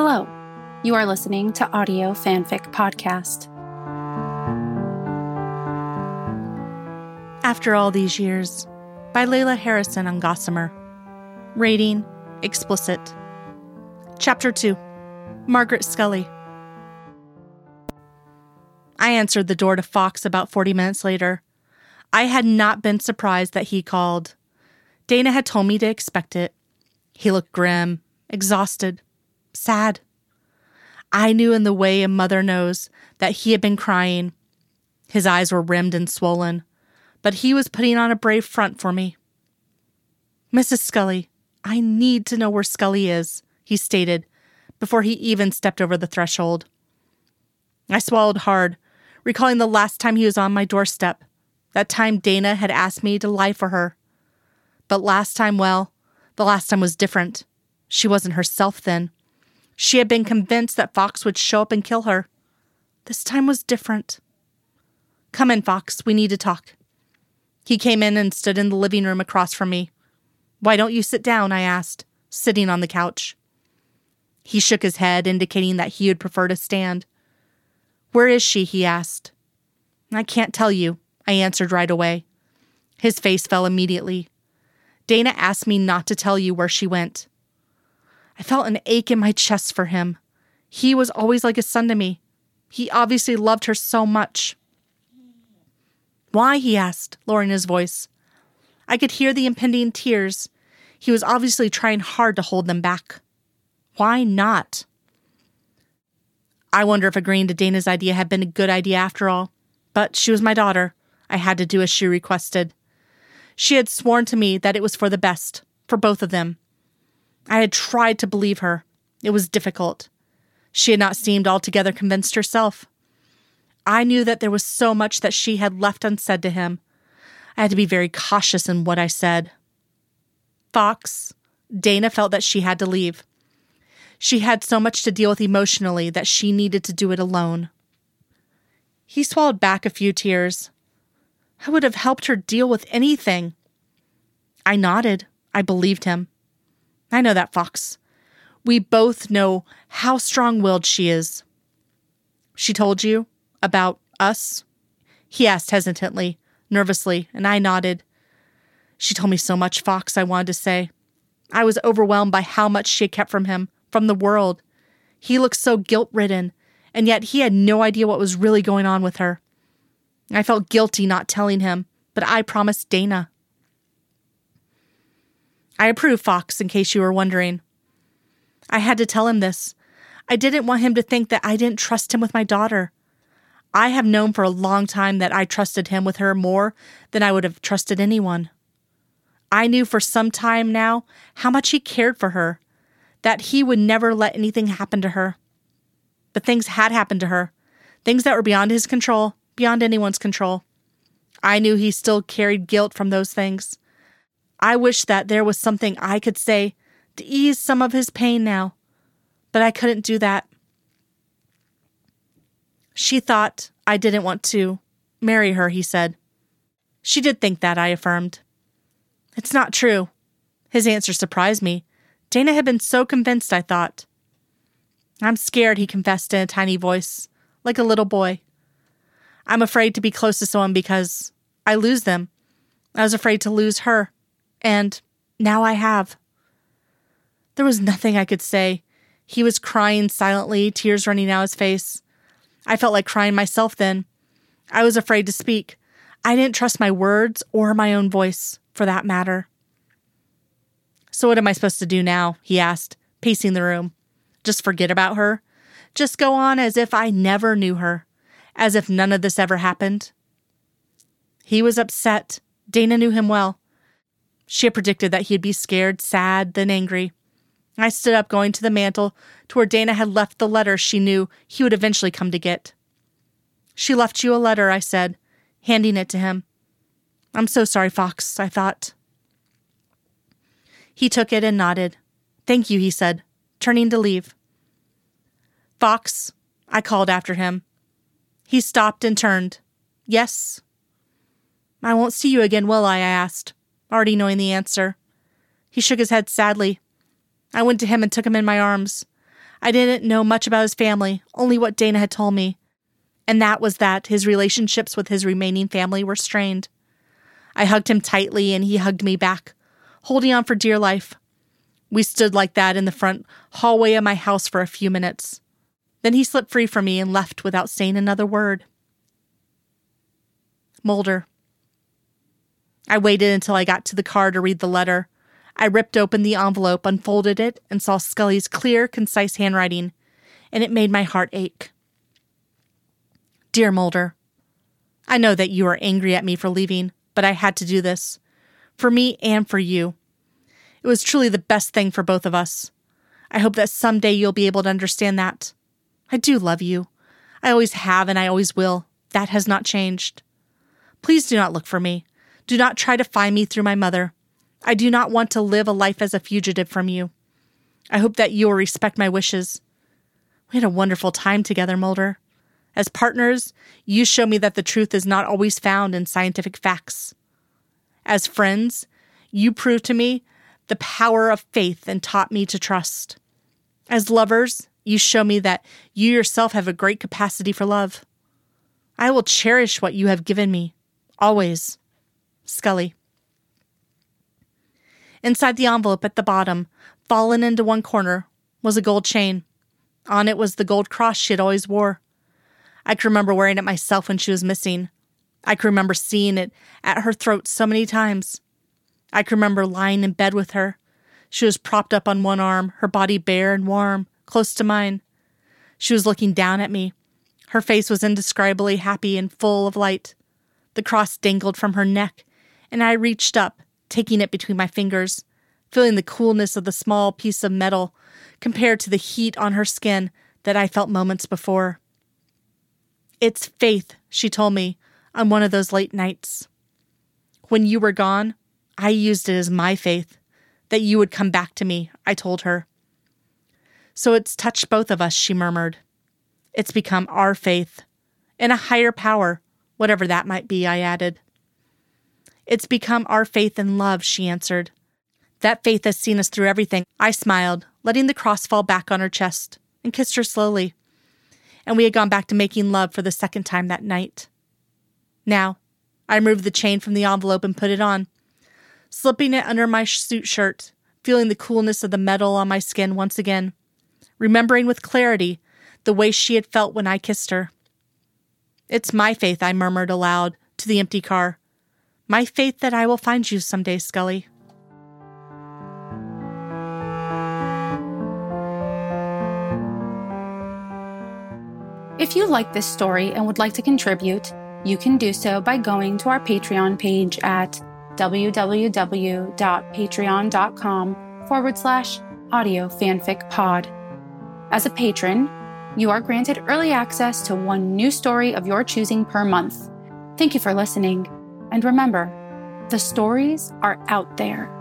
Hello, you are listening to Audio Fanfic Podcast. After All These Years by Layla Harrison on Gossamer. Rating Explicit. Chapter 2 Margaret Scully. I answered the door to Fox about 40 minutes later. I had not been surprised that he called. Dana had told me to expect it. He looked grim, exhausted, sad. I knew in the way a mother knows that he had been crying. His eyes were rimmed and swollen, but he was putting on a brave front for me. Mrs. Scully, I need to know where Scully is, he stated before he even stepped over the threshold. I swallowed hard, recalling the last time he was on my doorstep, that time Dana had asked me to lie for her. But last time, well, the last time was different. She wasn't herself then. She had been convinced that Fox would show up and kill her. This time was different. Come in, Fox. We need to talk. He came in and stood in the living room across from me. Why don't you sit down? I asked, sitting on the couch. He shook his head, indicating that he would prefer to stand. Where is she? he asked. I can't tell you, I answered right away. His face fell immediately. Dana asked me not to tell you where she went. I felt an ache in my chest for him. He was always like a son to me. He obviously loved her so much. Why? he asked, lowering his voice. I could hear the impending tears. He was obviously trying hard to hold them back. Why not? I wonder if agreeing to Dana's idea had been a good idea after all. But she was my daughter. I had to do as she requested. She had sworn to me that it was for the best, for both of them. I had tried to believe her. It was difficult. She had not seemed altogether convinced herself. I knew that there was so much that she had left unsaid to him. I had to be very cautious in what I said. Fox, Dana felt that she had to leave. She had so much to deal with emotionally that she needed to do it alone. He swallowed back a few tears. I would have helped her deal with anything. I nodded. I believed him. I know that, Fox. We both know how strong willed she is. She told you about us? He asked hesitantly, nervously, and I nodded. She told me so much, Fox, I wanted to say. I was overwhelmed by how much she had kept from him, from the world. He looked so guilt ridden, and yet he had no idea what was really going on with her. I felt guilty not telling him, but I promised Dana. I approve Fox, in case you were wondering. I had to tell him this. I didn't want him to think that I didn't trust him with my daughter. I have known for a long time that I trusted him with her more than I would have trusted anyone. I knew for some time now how much he cared for her, that he would never let anything happen to her. But things had happened to her, things that were beyond his control, beyond anyone's control. I knew he still carried guilt from those things. I wish that there was something I could say to ease some of his pain now, but I couldn't do that. She thought I didn't want to marry her, he said. She did think that, I affirmed. It's not true. His answer surprised me. Dana had been so convinced, I thought. I'm scared, he confessed in a tiny voice, like a little boy. I'm afraid to be close to someone because I lose them. I was afraid to lose her. And now I have. There was nothing I could say. He was crying silently, tears running down his face. I felt like crying myself then. I was afraid to speak. I didn't trust my words or my own voice, for that matter. So, what am I supposed to do now? he asked, pacing the room. Just forget about her? Just go on as if I never knew her, as if none of this ever happened? He was upset. Dana knew him well. She had predicted that he'd be scared, sad, then angry. I stood up, going to the mantel to where Dana had left the letter she knew he would eventually come to get. She left you a letter, I said, handing it to him. I'm so sorry, Fox, I thought. He took it and nodded. Thank you, he said, turning to leave. Fox, I called after him. He stopped and turned. Yes. I won't see you again, will I? I asked already knowing the answer. He shook his head sadly. I went to him and took him in my arms. I didn't know much about his family, only what Dana had told me. And that was that his relationships with his remaining family were strained. I hugged him tightly and he hugged me back, holding on for dear life. We stood like that in the front hallway of my house for a few minutes. Then he slipped free from me and left without saying another word. Mulder. I waited until I got to the car to read the letter. I ripped open the envelope, unfolded it, and saw Scully's clear, concise handwriting, and it made my heart ache. Dear Mulder, I know that you are angry at me for leaving, but I had to do this. For me and for you. It was truly the best thing for both of us. I hope that someday you'll be able to understand that. I do love you. I always have and I always will. That has not changed. Please do not look for me. Do not try to find me through my mother. I do not want to live a life as a fugitive from you. I hope that you will respect my wishes. We had a wonderful time together, Mulder. As partners, you show me that the truth is not always found in scientific facts. As friends, you prove to me the power of faith and taught me to trust. As lovers, you show me that you yourself have a great capacity for love. I will cherish what you have given me, always. Scully. Inside the envelope at the bottom, fallen into one corner, was a gold chain. On it was the gold cross she had always wore. I can remember wearing it myself when she was missing. I can remember seeing it at her throat so many times. I can remember lying in bed with her. She was propped up on one arm, her body bare and warm, close to mine. She was looking down at me. Her face was indescribably happy and full of light. The cross dangled from her neck, and I reached up taking it between my fingers, feeling the coolness of the small piece of metal compared to the heat on her skin that I felt moments before. It's faith, she told me on one of those late nights. When you were gone, I used it as my faith that you would come back to me, I told her. So it's touched both of us, she murmured. It's become our faith in a higher power, whatever that might be, I added. It's become our faith and love, she answered. That faith has seen us through everything. I smiled, letting the cross fall back on her chest, and kissed her slowly. And we had gone back to making love for the second time that night. Now, I removed the chain from the envelope and put it on, slipping it under my suit shirt, feeling the coolness of the metal on my skin once again, remembering with clarity the way she had felt when I kissed her. It's my faith, I murmured aloud to the empty car, my faith that I will find you someday, Scully. If you like this story and would like to contribute, you can do so by going to our Patreon page at www.patreon.com forward slash audio fanfic pod. As a patron, you are granted early access to one new story of your choosing per month. Thank you for listening. And remember, the stories are out there.